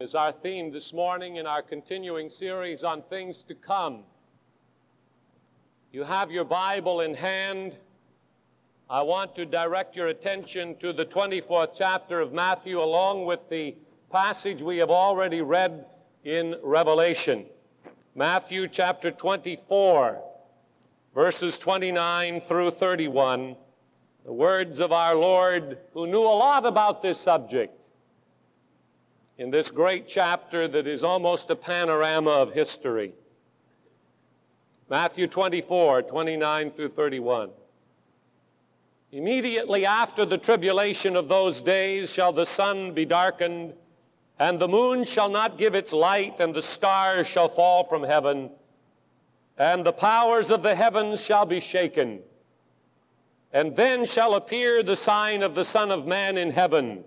is our theme this morning in our continuing series on things to come. You have your Bible in hand. I want to direct your attention to the 24th chapter of Matthew, along with the passage we have already read in Revelation. Matthew chapter 24, verses 29 through 31. The words of our Lord, who knew a lot about this subject in this great chapter that is almost a panorama of history. Matthew 24, 29 through 31. Immediately after the tribulation of those days shall the sun be darkened, and the moon shall not give its light, and the stars shall fall from heaven, and the powers of the heavens shall be shaken. And then shall appear the sign of the Son of Man in heaven.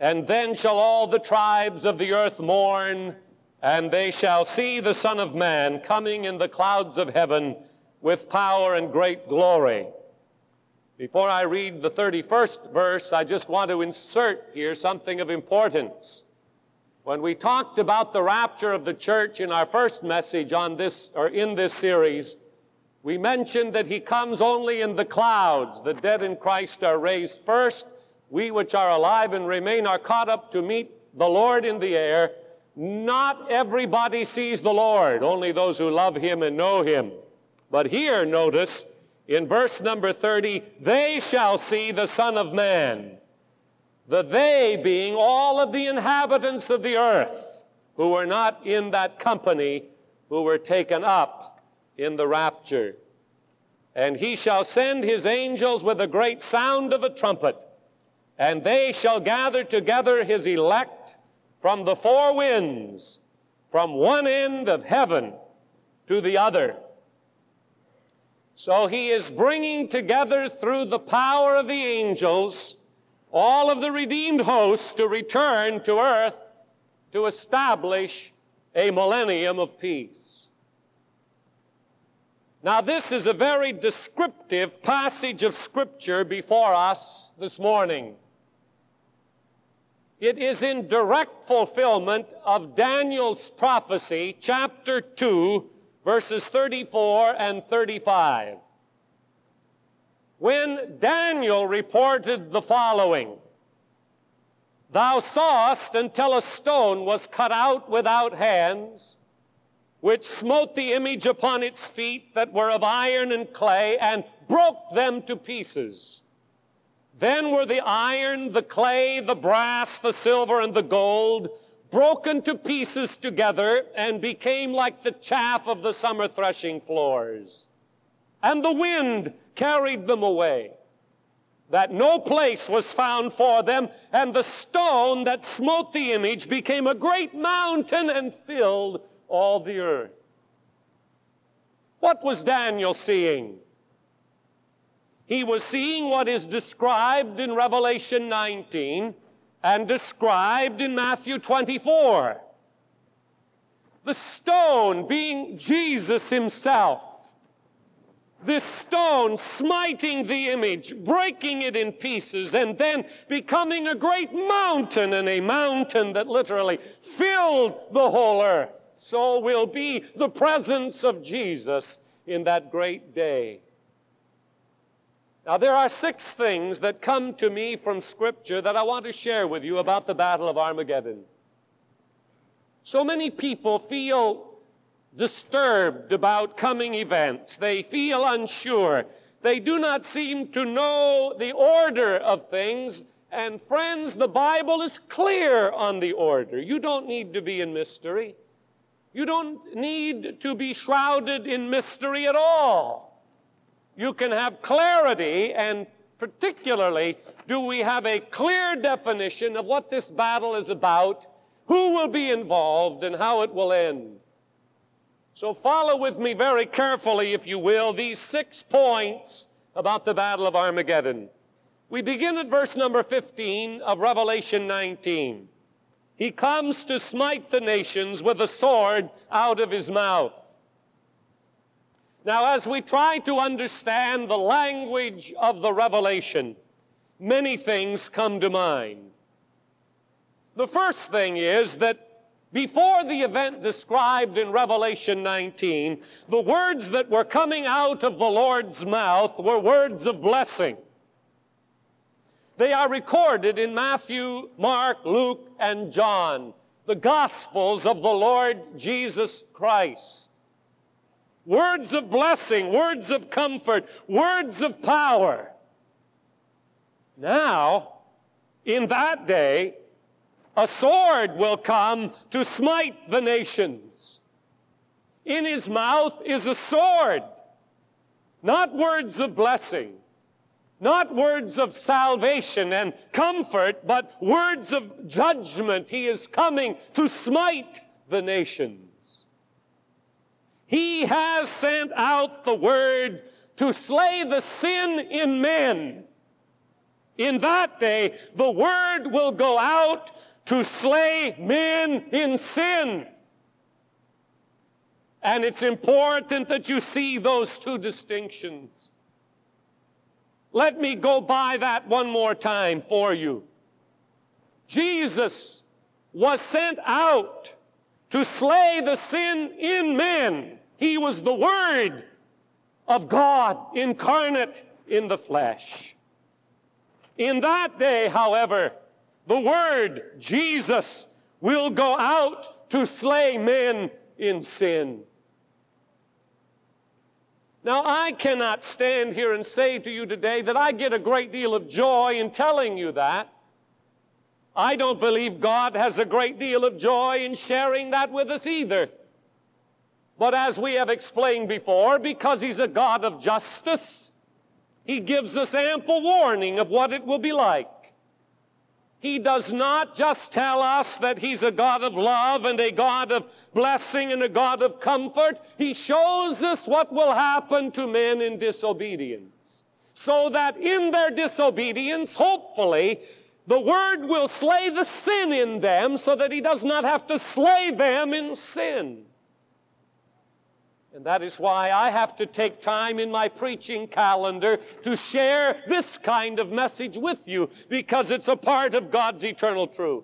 And then shall all the tribes of the earth mourn, and they shall see the Son of Man coming in the clouds of heaven with power and great glory. Before I read the 31st verse, I just want to insert here something of importance. When we talked about the rapture of the church in our first message on this or in this series, we mentioned that he comes only in the clouds. The dead in Christ are raised first, we which are alive and remain are caught up to meet the Lord in the air. Not everybody sees the Lord, only those who love him and know him. But here, notice, in verse number 30, they shall see the Son of Man. The they being all of the inhabitants of the earth who were not in that company, who were taken up in the rapture. And he shall send his angels with a great sound of a trumpet and they shall gather together his elect from the four winds, from one end of heaven to the other. So he is bringing together through the power of the angels all of the redeemed hosts to return to earth to establish a millennium of peace. Now, this is a very descriptive passage of Scripture before us this morning. It is in direct fulfillment of Daniel's prophecy, chapter 2, verses 34 and 35. When Daniel reported the following Thou sawest until a stone was cut out without hands, which smote the image upon its feet that were of iron and clay, and broke them to pieces. Then were the iron, the clay, the brass, the silver, and the gold broken to pieces together and became like the chaff of the summer threshing floors. And the wind carried them away, that no place was found for them, and the stone that smote the image became a great mountain and filled all the earth. What was Daniel seeing? He was seeing what is described in Revelation 19 and described in Matthew 24. The stone being Jesus himself. This stone smiting the image, breaking it in pieces, and then becoming a great mountain, and a mountain that literally filled the whole earth. So will be the presence of Jesus in that great day. Now, there are six things that come to me from Scripture that I want to share with you about the Battle of Armageddon. So many people feel disturbed about coming events, they feel unsure, they do not seem to know the order of things. And, friends, the Bible is clear on the order. You don't need to be in mystery. You don't need to be shrouded in mystery at all you can have clarity, and particularly, do we have a clear definition of what this battle is about, who will be involved, and how it will end. So, follow with me very carefully, if you will, these six points about the Battle of Armageddon. We begin at verse number 15 of Revelation 19. He comes to smite the nations with a sword out of his mouth. Now, as we try to understand the language of the revelation, many things come to mind. The first thing is that before the event described in Revelation 19, the words that were coming out of the Lord's mouth were words of blessing. They are recorded in Matthew, Mark, Luke, and John, the Gospels of the Lord Jesus Christ. Words of blessing, words of comfort, words of power. Now, in that day, a sword will come to smite the nations. In his mouth is a sword, not words of blessing, not words of salvation and comfort, but words of judgment. He is coming to smite the nations. He has sent out the word to slay the sin in men. In that day, the word will go out to slay men in sin. And it's important that you see those two distinctions. Let me go by that one more time for you. Jesus was sent out to slay the sin in men. He was the Word of God incarnate in the flesh. In that day, however, the word Jesus will go out to slay men in sin. Now, I cannot stand here and say to you today that I get a great deal of joy in telling you that. I don't believe God has a great deal of joy in sharing that with us either. But as we have explained before, because He's a God of justice, He gives us ample warning of what it will be like. He does not just tell us that He's a God of love and a God of blessing and a God of comfort. He shows us what will happen to men in disobedience. So that in their disobedience, hopefully, the Word will slay the sin in them so that He does not have to slay them in sin. And that is why I have to take time in my preaching calendar to share this kind of message with you because it's a part of God's eternal truth.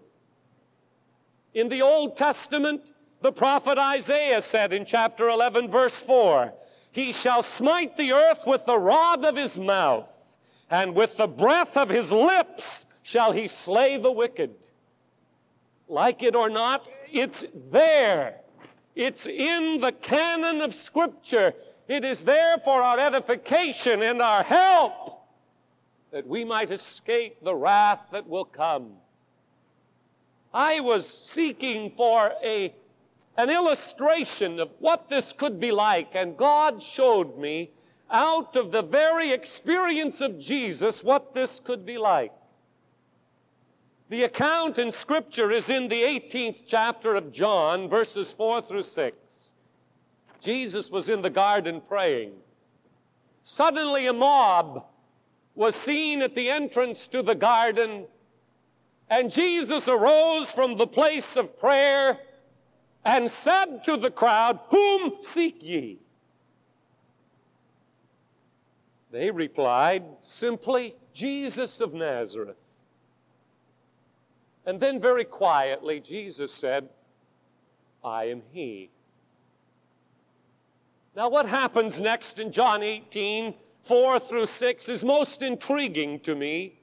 In the Old Testament, the prophet Isaiah said in chapter 11, verse 4, He shall smite the earth with the rod of his mouth, and with the breath of his lips shall he slay the wicked. Like it or not, it's there. It's in the canon of Scripture. It is there for our edification and our help that we might escape the wrath that will come. I was seeking for a, an illustration of what this could be like, and God showed me out of the very experience of Jesus what this could be like. The account in Scripture is in the 18th chapter of John, verses 4 through 6. Jesus was in the garden praying. Suddenly, a mob was seen at the entrance to the garden, and Jesus arose from the place of prayer and said to the crowd, Whom seek ye? They replied simply, Jesus of Nazareth. And then, very quietly, Jesus said, I am He. Now, what happens next in John 18, 4 through 6, is most intriguing to me.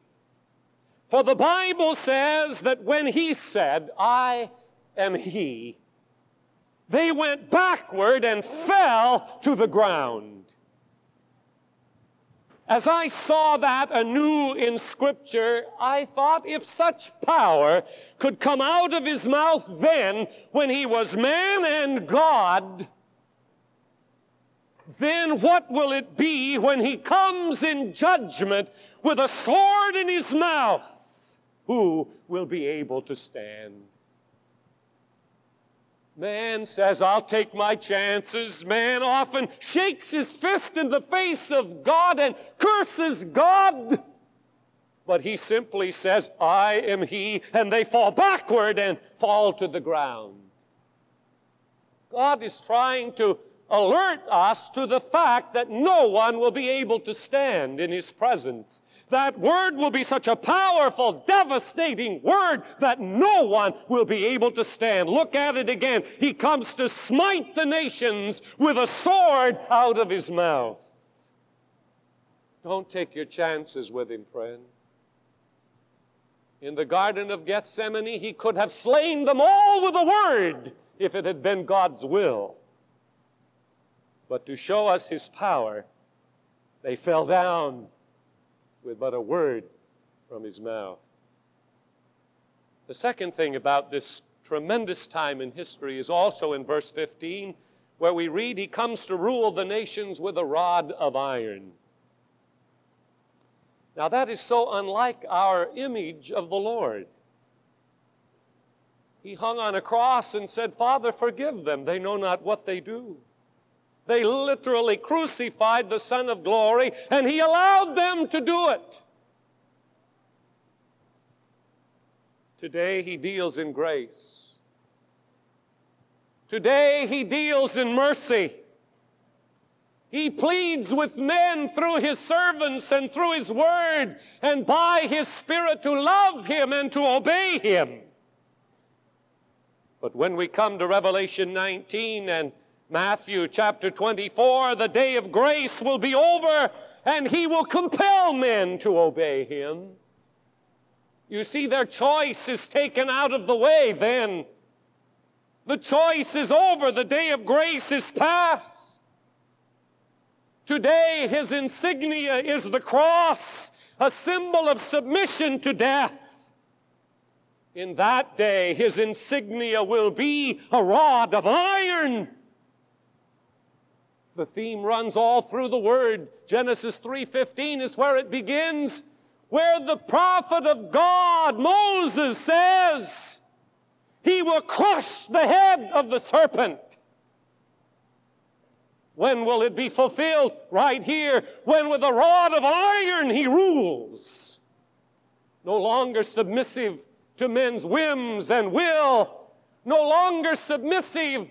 For the Bible says that when He said, I am He, they went backward and fell to the ground. As I saw that anew in Scripture, I thought if such power could come out of his mouth then, when he was man and God, then what will it be when he comes in judgment with a sword in his mouth? Who will be able to stand? Man says, I'll take my chances. Man often shakes his fist in the face of God and curses God. But he simply says, I am he, and they fall backward and fall to the ground. God is trying to alert us to the fact that no one will be able to stand in his presence that word will be such a powerful, devastating word that no one will be able to stand. Look at it again. He comes to smite the nations with a sword out of his mouth. Don't take your chances with him, friend. In the Garden of Gethsemane, he could have slain them all with a word if it had been God's will. But to show us his power, they fell down with but a word from his mouth. The second thing about this tremendous time in history is also in verse 15, where we read, He comes to rule the nations with a rod of iron. Now, that is so unlike our image of the Lord. He hung on a cross and said, Father, forgive them. They know not what they do. They literally crucified the Son of Glory, and He allowed them to do it. Today, He deals in grace. Today, He deals in mercy. He pleads with men through His servants and through His Word and by His Spirit to love Him and to obey Him. But when we come to Revelation 19 and Matthew chapter 24, the day of grace will be over and he will compel men to obey him. You see, their choice is taken out of the way then. The choice is over. The day of grace is past. Today, his insignia is the cross, a symbol of submission to death. In that day, his insignia will be a rod of iron the theme runs all through the word. Genesis 3:15 is where it begins, where the prophet of God, Moses says, he will crush the head of the serpent. When will it be fulfilled? Right here, when with a rod of iron he rules. No longer submissive to men's whims and will, no longer submissive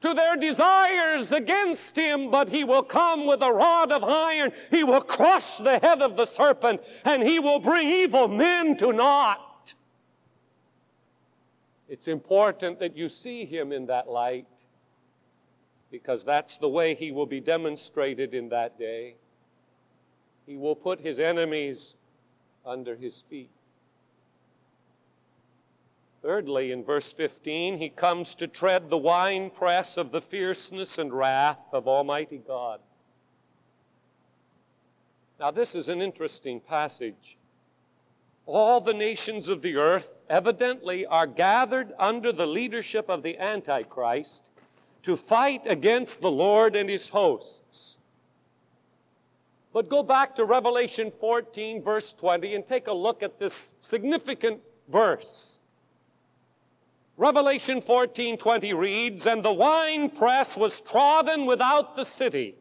to their desires against him, but he will come with a rod of iron. He will crush the head of the serpent, and he will bring evil men to naught. It's important that you see him in that light, because that's the way he will be demonstrated in that day. He will put his enemies under his feet. Thirdly, in verse 15, he comes to tread the winepress of the fierceness and wrath of Almighty God. Now, this is an interesting passage. All the nations of the earth evidently are gathered under the leadership of the Antichrist to fight against the Lord and his hosts. But go back to Revelation 14, verse 20, and take a look at this significant verse. Revelation 14:20 reads, "And the winepress was trodden without the city,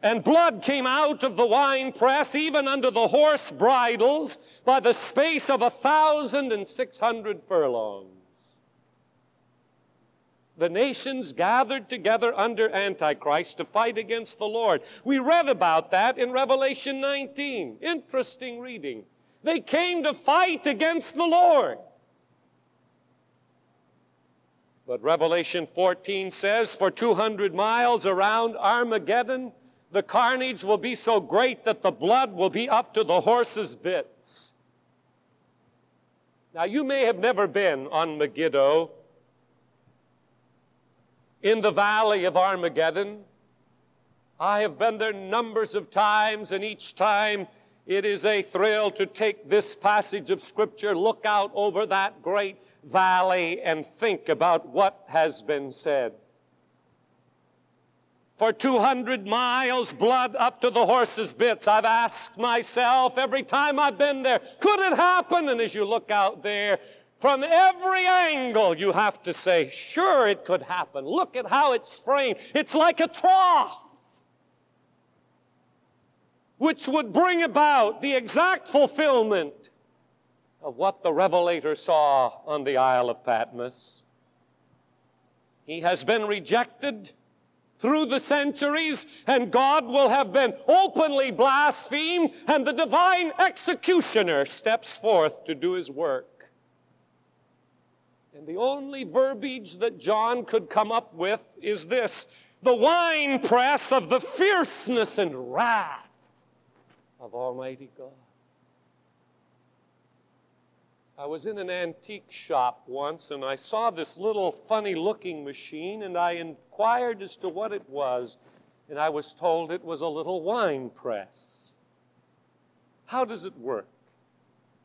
and blood came out of the winepress, even under the horse bridles, by the space of a thousand and six hundred furlongs." The nations gathered together under Antichrist to fight against the Lord. We read about that in Revelation 19. Interesting reading. They came to fight against the Lord. But Revelation 14 says, for 200 miles around Armageddon, the carnage will be so great that the blood will be up to the horses' bits. Now, you may have never been on Megiddo, in the valley of Armageddon. I have been there numbers of times, and each time it is a thrill to take this passage of Scripture, look out over that great valley and think about what has been said. For 200 miles, blood up to the horse's bits. I've asked myself every time I've been there, could it happen? And as you look out there, from every angle, you have to say, sure, it could happen. Look at how it's framed. It's like a trough, which would bring about the exact fulfillment of what the Revelator saw on the Isle of Patmos. He has been rejected through the centuries, and God will have been openly blasphemed, and the divine executioner steps forth to do his work. And the only verbiage that John could come up with is this the winepress of the fierceness and wrath of Almighty God. I was in an antique shop once and I saw this little funny looking machine and I inquired as to what it was and I was told it was a little wine press. How does it work?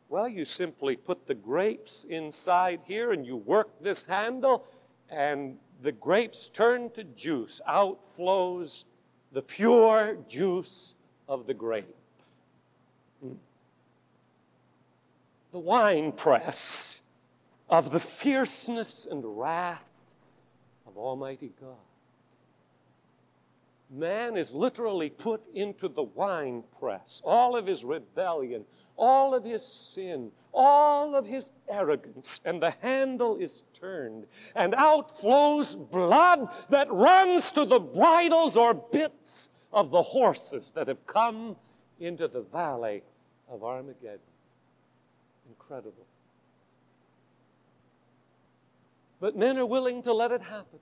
Well, you simply put the grapes inside here and you work this handle and the grapes turn to juice. Out flows the pure juice of the grape. Hmm the winepress of the fierceness and wrath of Almighty God. Man is literally put into the winepress. All of his rebellion, all of his sin, all of his arrogance, and the handle is turned, and out flows blood that runs to the bridles or bits of the horses that have come into the valley of Armageddon incredible. But men are willing to let it happen.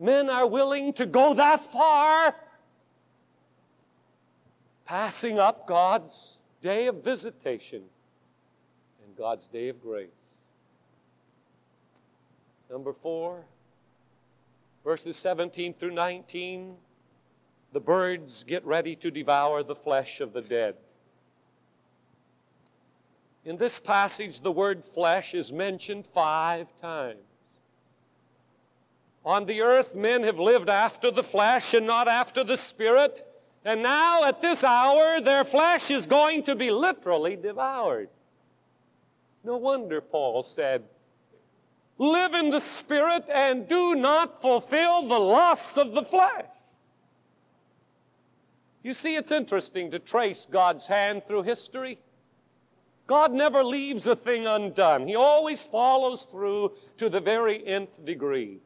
Men are willing to go that far, passing up God's day of visitation and God's day of grace. Number four, verses 17 through 19 the birds get ready to devour the flesh of the dead. In this passage, the word flesh is mentioned five times. On the earth, men have lived after the flesh and not after the spirit. And now, at this hour, their flesh is going to be literally devoured. No wonder Paul said, Live in the spirit and do not fulfill the lusts of the flesh. You see, it's interesting to trace God's hand through history. God never leaves a thing undone. He always follows through to the very nth degree.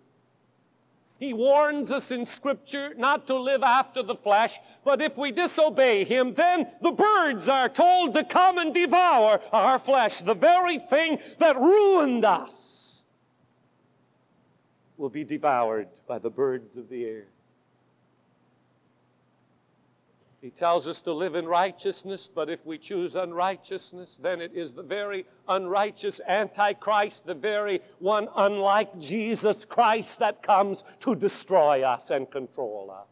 He warns us in Scripture not to live after the flesh, but if we disobey Him, then the birds are told to come and devour our flesh. The very thing that ruined us will be devoured by the birds of the air. He tells us to live in righteousness, but if we choose unrighteousness, then it is the very unrighteous Antichrist, the very one unlike Jesus Christ that comes to destroy us and control us.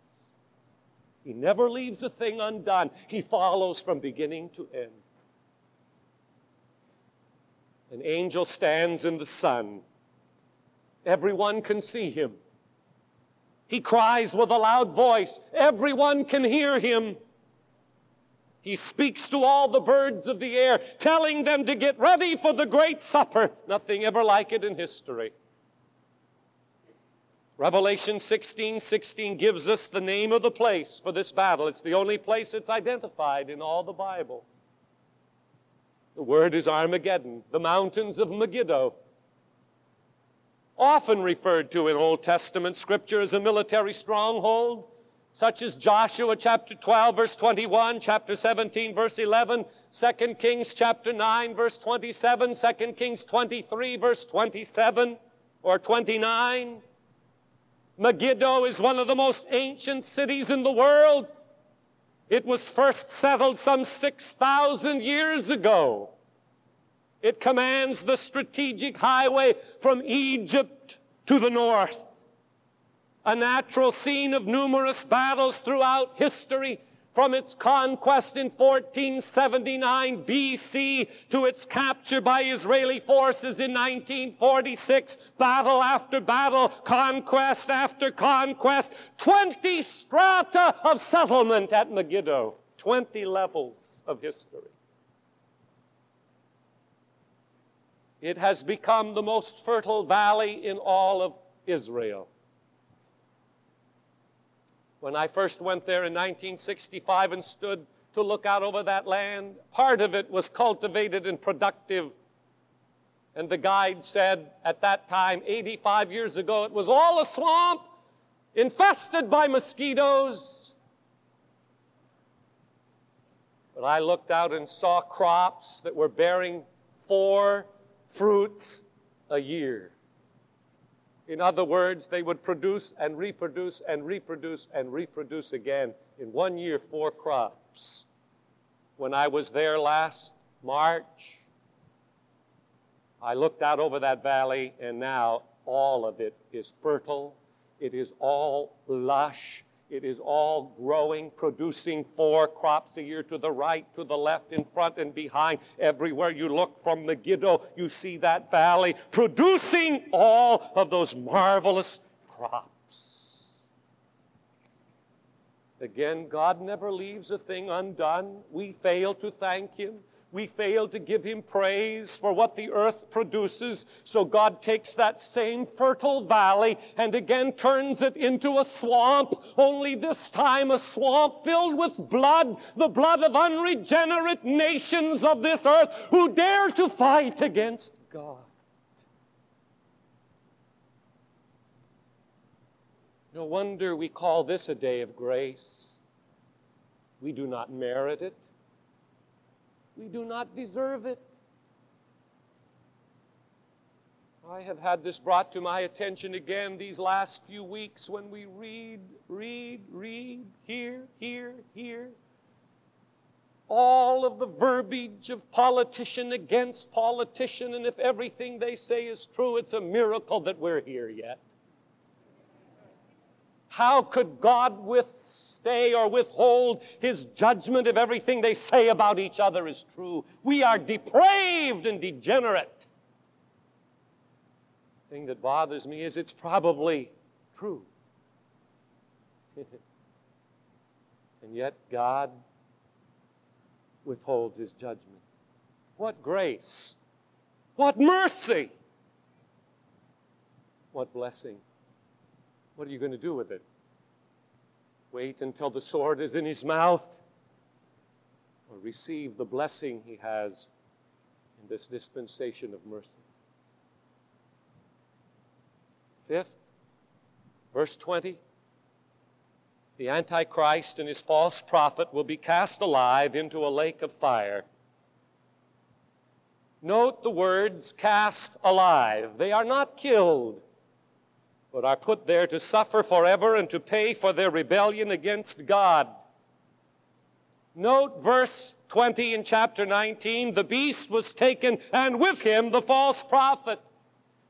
He never leaves a thing undone, he follows from beginning to end. An angel stands in the sun, everyone can see him. He cries with a loud voice. Everyone can hear him. He speaks to all the birds of the air, telling them to get ready for the great supper. Nothing ever like it in history. Revelation 16 16 gives us the name of the place for this battle. It's the only place it's identified in all the Bible. The word is Armageddon, the mountains of Megiddo often referred to in Old Testament scripture as a military stronghold, such as Joshua chapter 12, verse 21, chapter 17, verse 11, 2 Kings chapter 9, verse 27, 2 Kings 23, verse 27 or 29. Megiddo is one of the most ancient cities in the world. It was first settled some 6,000 years ago. It commands the strategic highway from Egypt to the north. A natural scene of numerous battles throughout history, from its conquest in 1479 BC to its capture by Israeli forces in 1946, battle after battle, conquest after conquest, 20 strata of settlement at Megiddo, 20 levels of history. It has become the most fertile valley in all of Israel. When I first went there in 1965 and stood to look out over that land, part of it was cultivated and productive. And the guide said at that time, 85 years ago, it was all a swamp. infested by mosquitoes. But I looked out and saw crops that were bearing four fruits a year. In other words, they would produce and reproduce and reproduce and reproduce again. In one year, four crops. When I was there last March, I looked out over that valley, and now all of it is fertile. It is all lush. It is all growing, producing four crops a year to the right, to the left, in front, and behind. Everywhere you look from Megiddo, you see that valley producing all of those marvelous crops. Again, God never leaves a thing undone. We fail to thank Him we fail to give him praise for what the earth produces. So God takes that same fertile valley and again turns it into a swamp, only this time a swamp filled with blood, the blood of unregenerate nations of this earth who dare to fight against God. No wonder we call this a day of grace. We do not merit it. We do not deserve it. I have had this brought to my attention again these last few weeks when we read, read, read, hear, hear, hear. All of the verbiage of politician against politician, and if everything they say is true, it's a miracle that we're here yet. How could God withstand? Stay or withhold his judgment if everything they say about each other is true. We are depraved and degenerate. The thing that bothers me is it's probably true. and yet God withholds his judgment. What grace! What mercy! What blessing! What are you going to do with it? Wait until the sword is in his mouth, or receive the blessing he has in this dispensation of mercy. Fifth, verse 20 the Antichrist and his false prophet will be cast alive into a lake of fire. Note the words cast alive. They are not killed but are put there to suffer forever and to pay for their rebellion against God. Note verse 20 in chapter 19 the beast was taken, and with him the false prophet.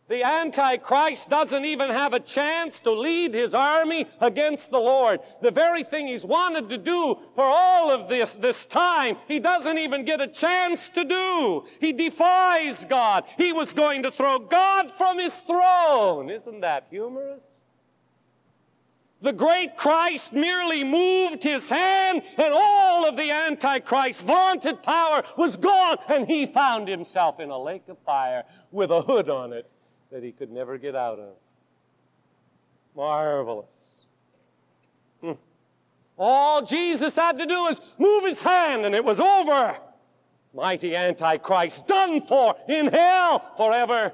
The Antichrist doesn't even have a chance to lead his army against the Lord. The very thing he's wanted to do for all of this, this time, he doesn't even get a chance to do. He defies God. He was going to throw God from his throne. Isn't that humorous? The great Christ merely moved his hand, and all of the Antichrist's vaunted power was gone, and he found himself in a lake of fire with a hood on it that he could never get out of. Marvelous. Hmm. All Jesus had to do was move his hand and it was over. Mighty Antichrist, done for in hell forever.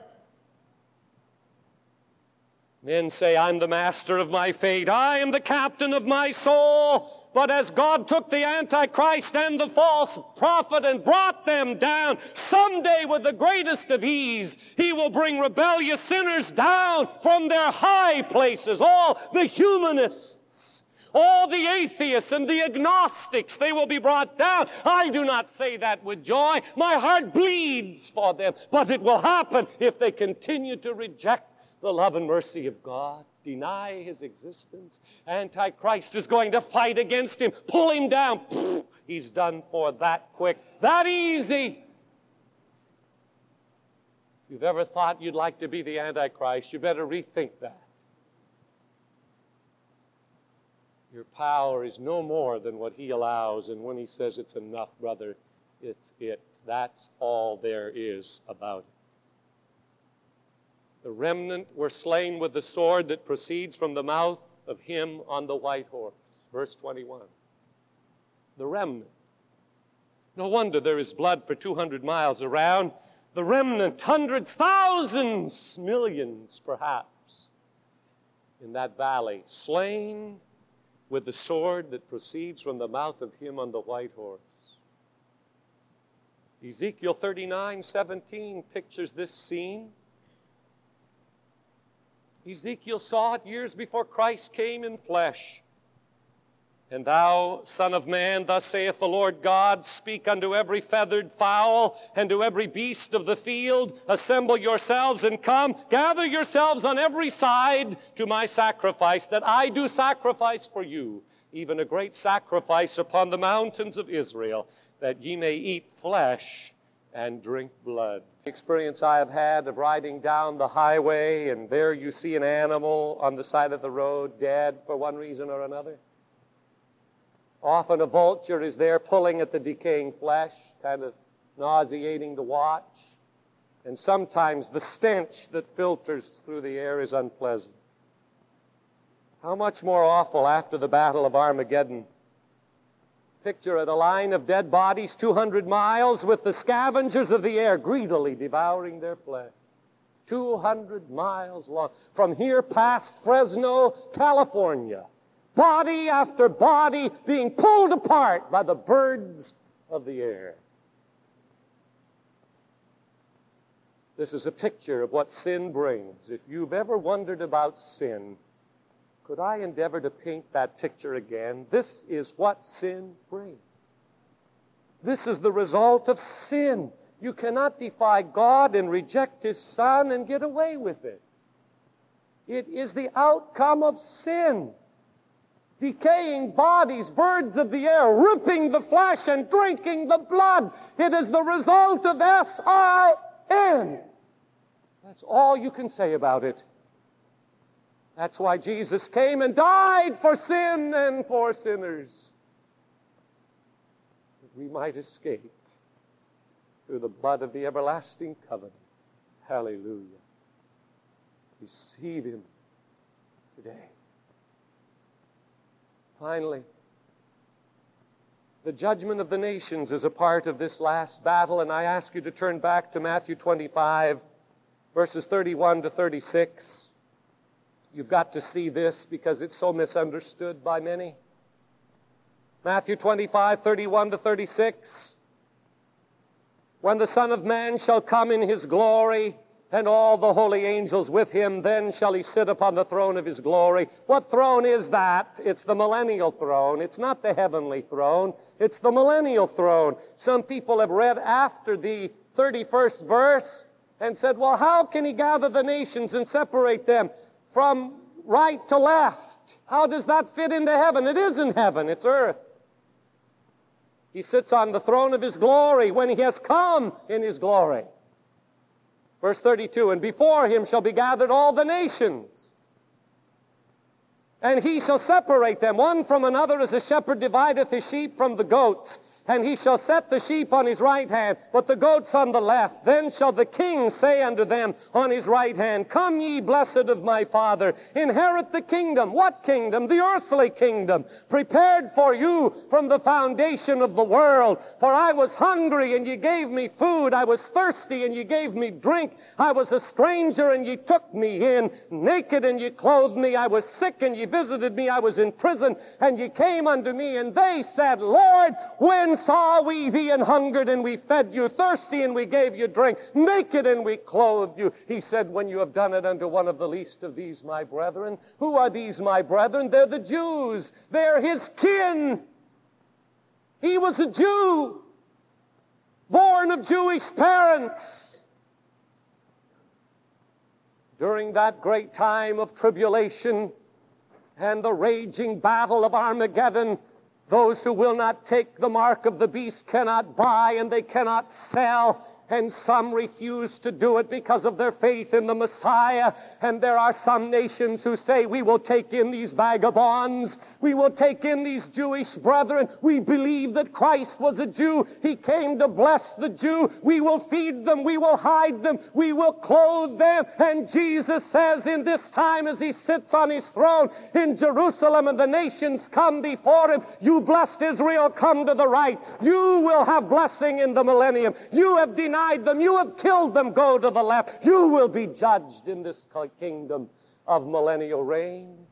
Men say, I'm the master of my fate. I am the captain of my soul. But as God took the Antichrist and the false prophet and brought them down, someday with the greatest of ease, He will bring rebellious sinners down from their high places, all the humanists. All the atheists and the agnostics, they will be brought down. I do not say that with joy. My heart bleeds for them. But it will happen if they continue to reject the love and mercy of God deny his existence. Antichrist is going to fight against him, pull him down. he's done for that quick, that easy. If you've ever thought you'd like to be the Antichrist, you better rethink that. Your power is no more than what he allows, and when he says it's enough, brother, it's it. That's all there is about it. The remnant were slain with the sword that proceeds from the mouth of him on the white horse. Verse 21. The remnant. No wonder there is blood for 200 miles around. The remnant, hundreds, thousands, millions perhaps. in that valley, slain with the sword that proceeds from the mouth of him on the white horse. Ezekiel 39 17 pictures this scene. Ezekiel saw it years before Christ came in flesh. And thou, Son of Man, thus saith the Lord God, speak unto every feathered fowl and to every beast of the field, assemble yourselves and come, gather yourselves on every side to my sacrifice, that I do sacrifice for you, even a great sacrifice upon the mountains of Israel, that ye may eat flesh and drink blood. The experience I have had of riding down the highway, and there you see an animal on the side of the road, dead for one reason or another. Often a vulture is there pulling at the decaying flesh, kind of nauseating to watch. And sometimes the stench that filters through the air is unpleasant. How much more awful after the Battle of Armageddon? Picture it a line of dead bodies 200 miles with the scavengers of the air greedily devouring their flesh. 200 miles long. From here past Fresno, California body after body being pulled apart by the birds of the air. This is a picture of what sin brings. If you've ever wondered about sin, could I endeavor to paint that picture again? This is what sin brings. This is the result of sin. You cannot defy God and reject His Son and get away with it. It is the outcome of sin decaying bodies, birds of the air, ripping the flesh and drinking the blood. It is the result of S I N. That's all you can say about it. That's why Jesus came and died for sin and for sinners. That we might escape through the blood of the everlasting covenant. Hallelujah. Receive Him today. Finally, the judgment of the nations is a part of this last battle, and I ask you to turn back to Matthew 25, verses 31 to 36. You've got to see this because it's so misunderstood by many. Matthew 25, 31 to 36. When the Son of Man shall come in his glory, and all the holy angels with him. Then shall he sit upon the throne of his glory. What throne is that? It's the millennial throne. It's not the heavenly throne. It's the millennial throne. Some people have read after the 31st verse and said, well, how can he gather the nations and separate them from right to left? How does that fit into heaven? It isn't heaven, it's earth. He sits on the throne of his glory when he has come in his glory. Verse 32 And before him shall be gathered all the nations. And he shall separate them one from another as a shepherd divideth his sheep from the goats. And he shall set the sheep on his right hand, but the goats on the left. Then shall the king say unto them on his right hand, Come ye, blessed of my father, inherit the kingdom. What kingdom? The earthly kingdom, prepared for you from the foundation of the world. For I was hungry, and ye gave me food. I was thirsty, and ye gave me drink. I was a stranger, and ye took me in. Naked, and ye clothed me. I was sick, and ye visited me. I was in prison, and ye came unto me. And they said, Lord, when saw we thee and hungered, and we fed you, thirsty, and we gave you drink, naked, and we clothed you. He said, When you have done it unto one of the least of these, my brethren. Who are these, my brethren? They're the Jews, they're his kin. He was a Jew, born of Jewish parents. During that great time of tribulation and the raging battle of Armageddon, those who will not take the mark of the beast cannot buy and they cannot sell and some refuse to do it because of their faith in the Messiah. And there are some nations who say, We will take in these vagabonds, we will take in these Jewish brethren. We believe that Christ was a Jew, He came to bless the Jew. We will feed them, we will hide them, we will clothe them. And Jesus says, In this time as He sits on His throne in Jerusalem and the nations come before Him, You blessed Israel, come to the right. You will have blessing in the millennium. You have denied them. You have killed them. Go to the left. You will be judged in this kingdom. of millennial reign.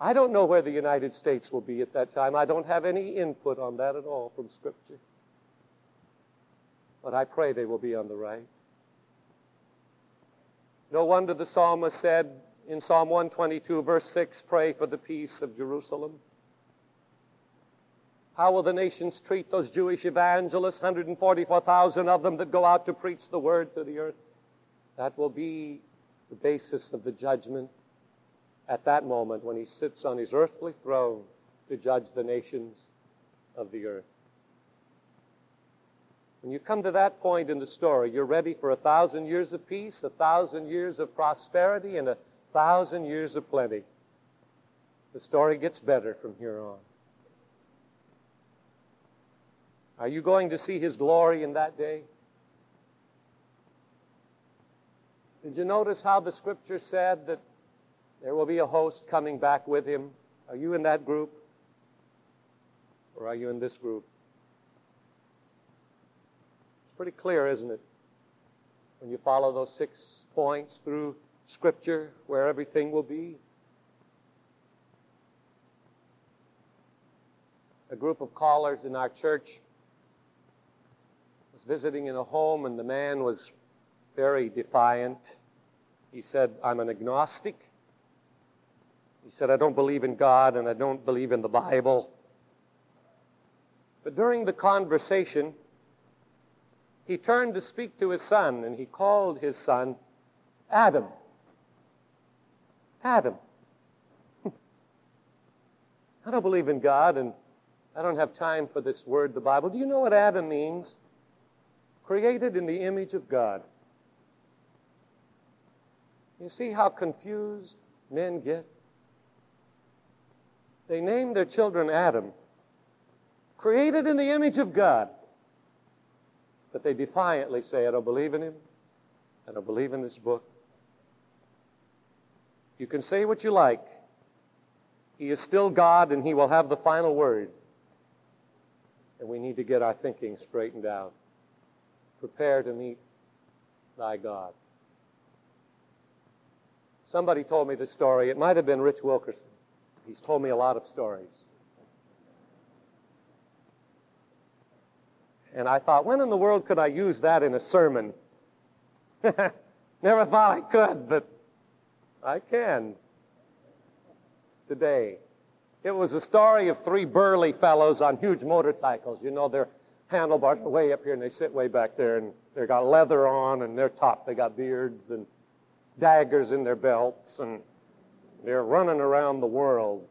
I don't know where the United States will be at that time. I don't have any input on that at all from Scripture. But I pray they will be on the right. No wonder the psalmist said in Psalm 122, verse 6, Pray for the peace of Jerusalem. How will the nations treat those Jewish evangelists, 144,000 of them that go out to preach the word to the earth? That will be the basis of the judgment at that moment when he sits on his earthly throne to judge the nations of the earth. When you come to that point in the story, you're ready for a thousand years of peace, a thousand years of prosperity, and a thousand years of plenty. The story gets better from here on. Are you going to see his glory in that day? Did you notice how the scripture said that there will be a host coming back with him? Are you in that group? Or are you in this group? It's pretty clear, isn't it? When you follow those six points through Scripture, where everything will be. A group of callers in our church was visiting in a home, and the man was very defiant. He said, I'm an agnostic. He said, I don't believe in God and I don't believe in the Bible. But during the conversation, he turned to speak to his son, and he called his son Adam. Adam. I don't believe in God, and I don't have time for this word, the Bible. Do you know what Adam means? Created in the image of God. You see how confused men get? They name their children Adam, created in the image of God. But they defiantly say, I don't believe in him. I don't believe in this book. You can say what you like. He is still God and he will have the final word. And we need to get our thinking straightened out. Prepare to meet thy God. Somebody told me this story. It might have been Rich Wilkerson. He's told me a lot of stories. And I thought, when in the world could I use that in a sermon? Never thought I could, but I can today. It was a story of three burly fellows on huge motorcycles. You know, their handlebars are way up here and they sit way back there and they got leather on and they're top. They got beards and daggers in their belts and they're running around the world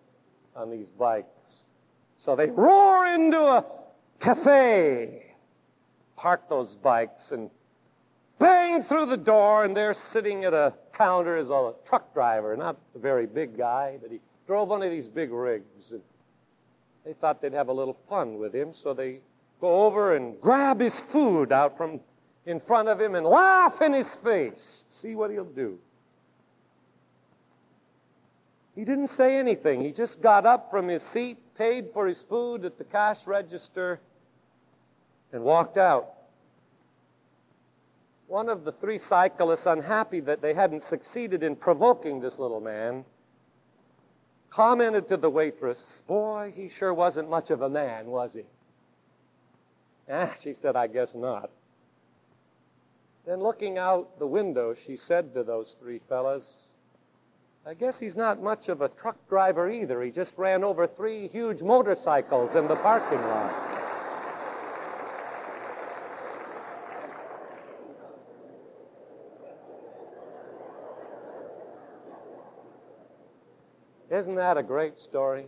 on these bikes. So they roar into a cafe park those bikes and bang through the door, and they're sitting at a counter is a truck driver, not a very big guy, but he drove one of these big rigs. And they thought they'd have a little fun with him, so they go over and grab his food out from in front of him and laugh in his face. See what he'll do. He didn't say anything. He just got up from his seat, paid for his food at the cash register, and walked out. One of the three cyclists, unhappy that they hadn't succeeded in provoking this little man, commented to the waitress, Boy, he sure wasn't much of a man, was he? Ah, she said, I guess not. Then, looking out the window, she said to those three fellas, I guess he's not much of a truck driver either. He just ran over three huge motorcycles in the parking lot. Isn't that a great story?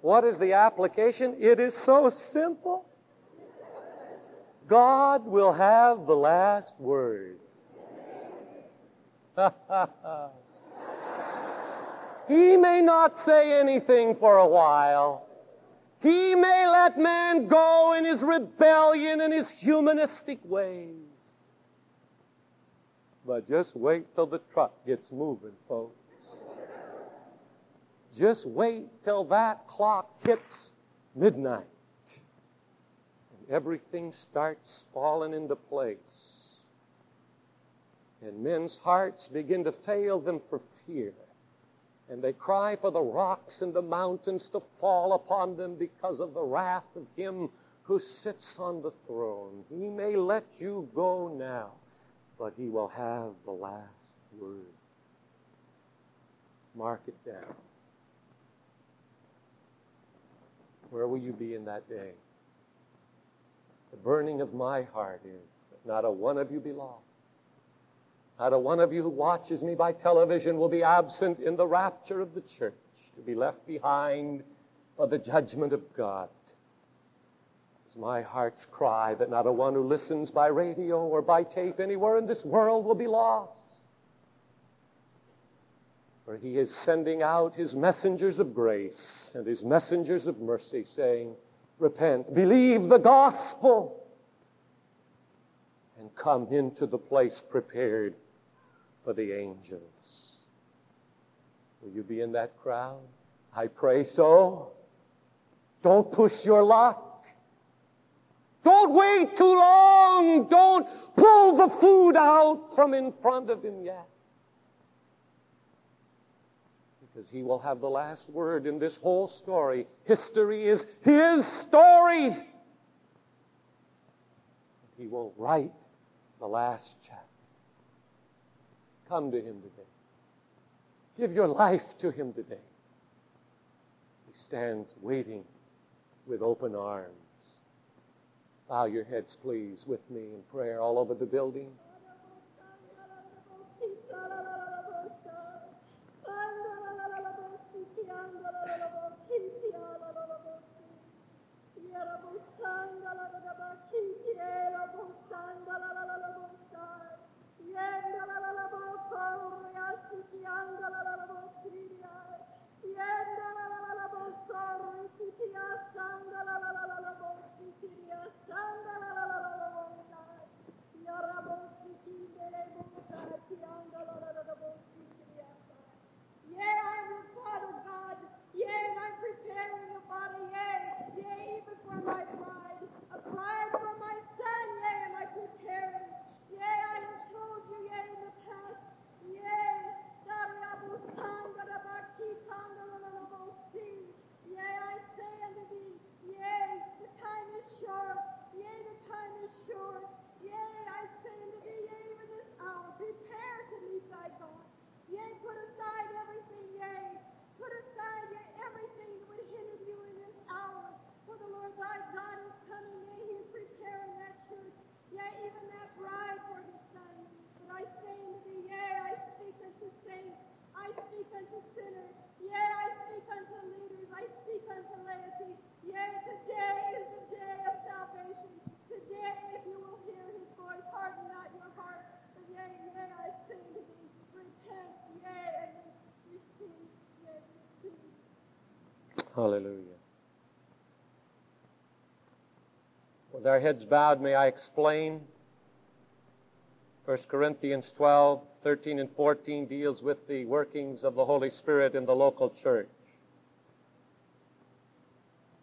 What is the application? It is so simple. God will have the last word. He may not say anything for a while. He may let man go in his rebellion and his humanistic ways. But just wait till the truck gets moving, folks. Just wait till that clock hits midnight. And everything starts falling into place. And men's hearts begin to fail them for fear. And they cry for the rocks and the mountains to fall upon them because of the wrath of him who sits on the throne. He may let you go now, but he will have the last word. Mark it down. Where will you be in that day? The burning of my heart is that not a one of you be lost. Not a one of you who watches me by television will be absent in the rapture of the church, to be left behind for the judgment of God. It's my heart's cry that not a one who listens by radio or by tape anywhere in this world will be lost. For he is sending out his messengers of grace and his messengers of mercy, saying, Repent, believe the gospel, and come into the place prepared for the angels. Will you be in that crowd? I pray so. Don't push your luck. Don't wait too long. Don't pull the food out from in front of him yet. Because he will have the last word in this whole story. History is his story. He will write the last chapter. Come to Him today. Give your life to Him today. He stands waiting with open arms. Bow your heads, please, with me in prayer all over the building. Hallelujah. With our heads bowed, may I explain? 1 Corinthians 12, 13, and 14 deals with the workings of the Holy Spirit in the local church.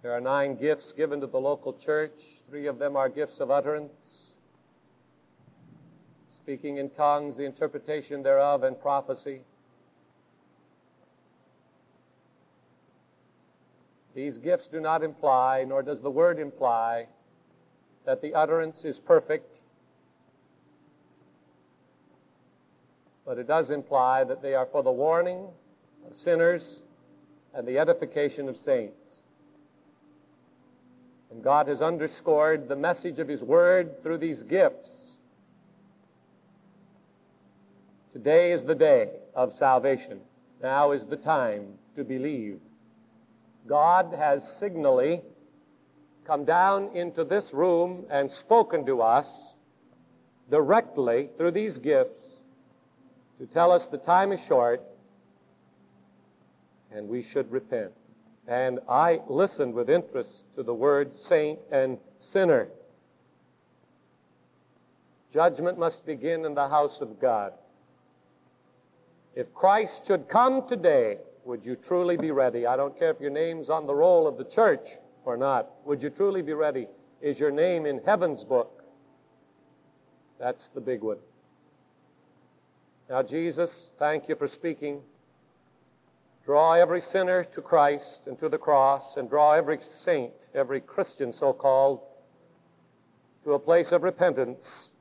There are nine gifts given to the local church. Three of them are gifts of utterance, speaking in tongues, the interpretation thereof, and prophecy. These gifts do not imply, nor does the word imply, that the utterance is perfect, but it does imply that they are for the warning of sinners and the edification of saints. And God has underscored the message of His Word through these gifts. Today is the day of salvation. Now is the time to believe. God has signally come down into this room and spoken to us directly through these gifts to tell us the time is short and we should repent. And I listened with interest to the word saint and sinner. Judgment must begin in the house of God. If Christ should come today, would you truly be ready? I don't care if your name's on the roll of the church or not. Would you truly be ready? Is your name in heaven's book? That's the big one. Now, Jesus, thank you for speaking. Draw every sinner to Christ and to the cross, and draw every saint, every Christian so called, to a place of repentance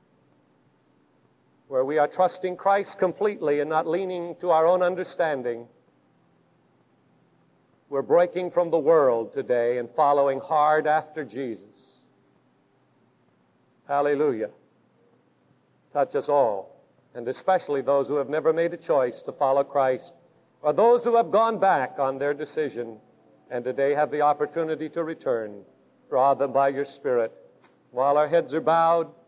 where we are trusting Christ completely and not leaning to our own understanding. We're breaking from the world today and following hard after Jesus. Hallelujah. Touch us all, and especially those who have never made a choice to follow Christ, or those who have gone back on their decision and today have the opportunity to return. Draw them by your Spirit. While our heads are bowed,